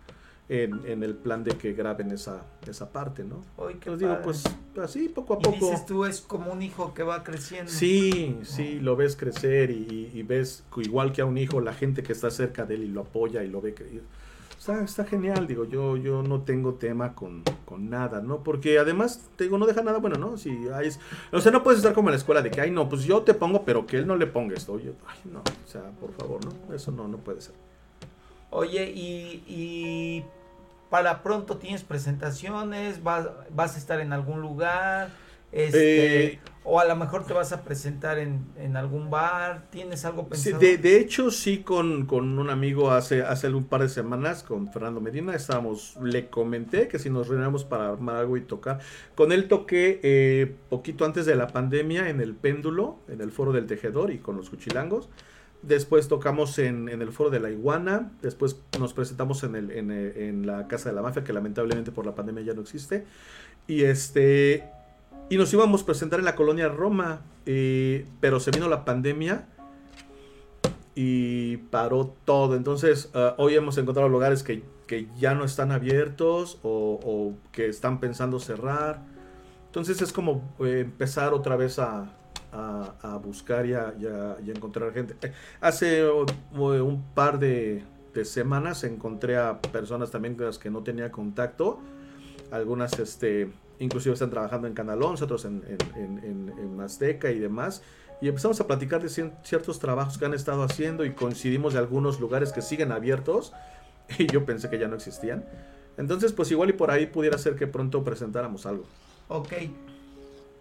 en, el plan de que graben esa, esa parte, ¿no? Hoy pues digo, pues así poco a poco. dices tú es como un hijo que va creciendo. Sí, sí, lo ves crecer y, ves igual que a un hijo la gente que está cerca de él y lo apoya y lo ve crecer. Está, está genial, digo, yo, yo no tengo tema con, con nada, ¿no? Porque además, digo, no deja nada bueno, ¿no? Si hay, o sea, no puedes estar como en la escuela de que, ay, no, pues yo te pongo, pero que él no le ponga esto. Oye, ay, no, o sea, por favor, ¿no? Eso no, no puede ser. Oye, y, para pronto tienes presentaciones, vas, vas a estar en algún lugar, este, eh, o a lo mejor te vas a presentar en, algún bar, ¿tienes algo pensado? de, de, hecho, sí, con, un amigo hace, hace un par de semanas, con Fernando Medina, estábamos, le comenté que si nos reunamos para armar algo y tocar. Con él toqué eh, poquito antes de la pandemia en el péndulo, en el foro del tejedor y con los cuchilangos. Después tocamos en, el foro de la iguana. Después nos presentamos en, el, en, la Casa de la Mafia, que lamentablemente por la pandemia ya no existe. Y este. Y nos íbamos a presentar en la colonia Roma. Eh, pero se vino la pandemia. Y paró todo. Entonces, ah, hoy hemos encontrado lugares que, ya no están abiertos. O, que están pensando cerrar. Entonces es como eh, empezar otra vez a, a, buscar y a, encontrar gente. Eh, hace un par de, semanas encontré a personas también con las que no tenía contacto. Algunas, este, inclusive están trabajando en Canal 11, otros en, en, en, Azteca y demás. Y empezamos a platicar de ciertos trabajos que han estado haciendo y coincidimos de algunos lugares que siguen abiertos y yo pensé que ya no existían. Entonces, pues igual y por ahí pudiera ser que pronto presentáramos algo. Ok.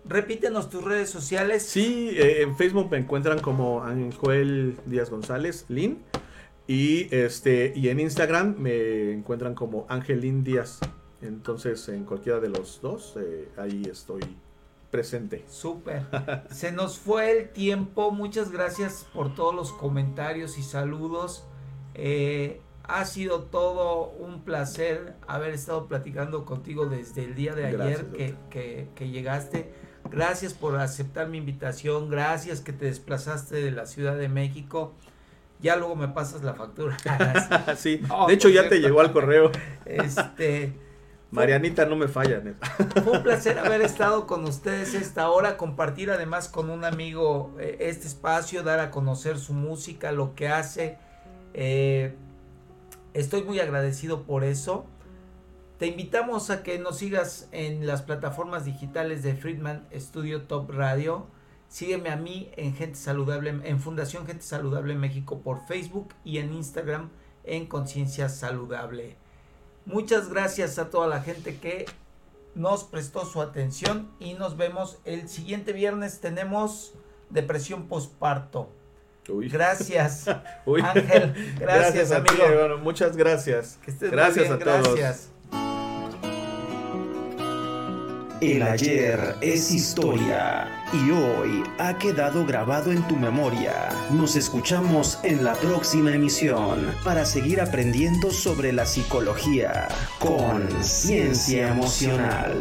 Repítenos tus redes sociales. Sí, eh, en Facebook me encuentran como Ángel Díaz González, Lin. Y este y en Instagram me encuentran como Angelín Díaz. Entonces, en cualquiera de los dos, eh, ahí estoy presente. Súper. Se nos fue el tiempo. Muchas gracias por todos los comentarios y saludos. Eh, ha sido todo un placer haber estado platicando contigo desde el día de ayer que, que llegaste. Gracias por aceptar mi invitación. Gracias que te desplazaste de la Ciudad de México. Ya luego me pasas la factura. sí, de hecho ya te llegó al correo. Este. Marianita, no me falla. Fue un placer haber estado con ustedes esta hora, compartir además con un amigo eh, este espacio, dar a conocer su música, lo que hace. Eh, estoy muy agradecido por eso. Te invitamos a que nos sigas en las plataformas digitales de Friedman Studio Top Radio. Sígueme a mí en Gente Saludable, en Fundación Gente Saludable México por Facebook y en Instagram en Conciencia Saludable. Muchas gracias a toda la gente que nos prestó su atención y nos vemos el siguiente viernes. Tenemos depresión postparto. Gracias, Ángel. Gracias, amigo. muchas gracias. gracias a todos. Gracias. El ayer es historia y hoy ha quedado grabado en tu memoria. Nos escuchamos en la próxima emisión para seguir aprendiendo sobre la psicología con ciencia emocional.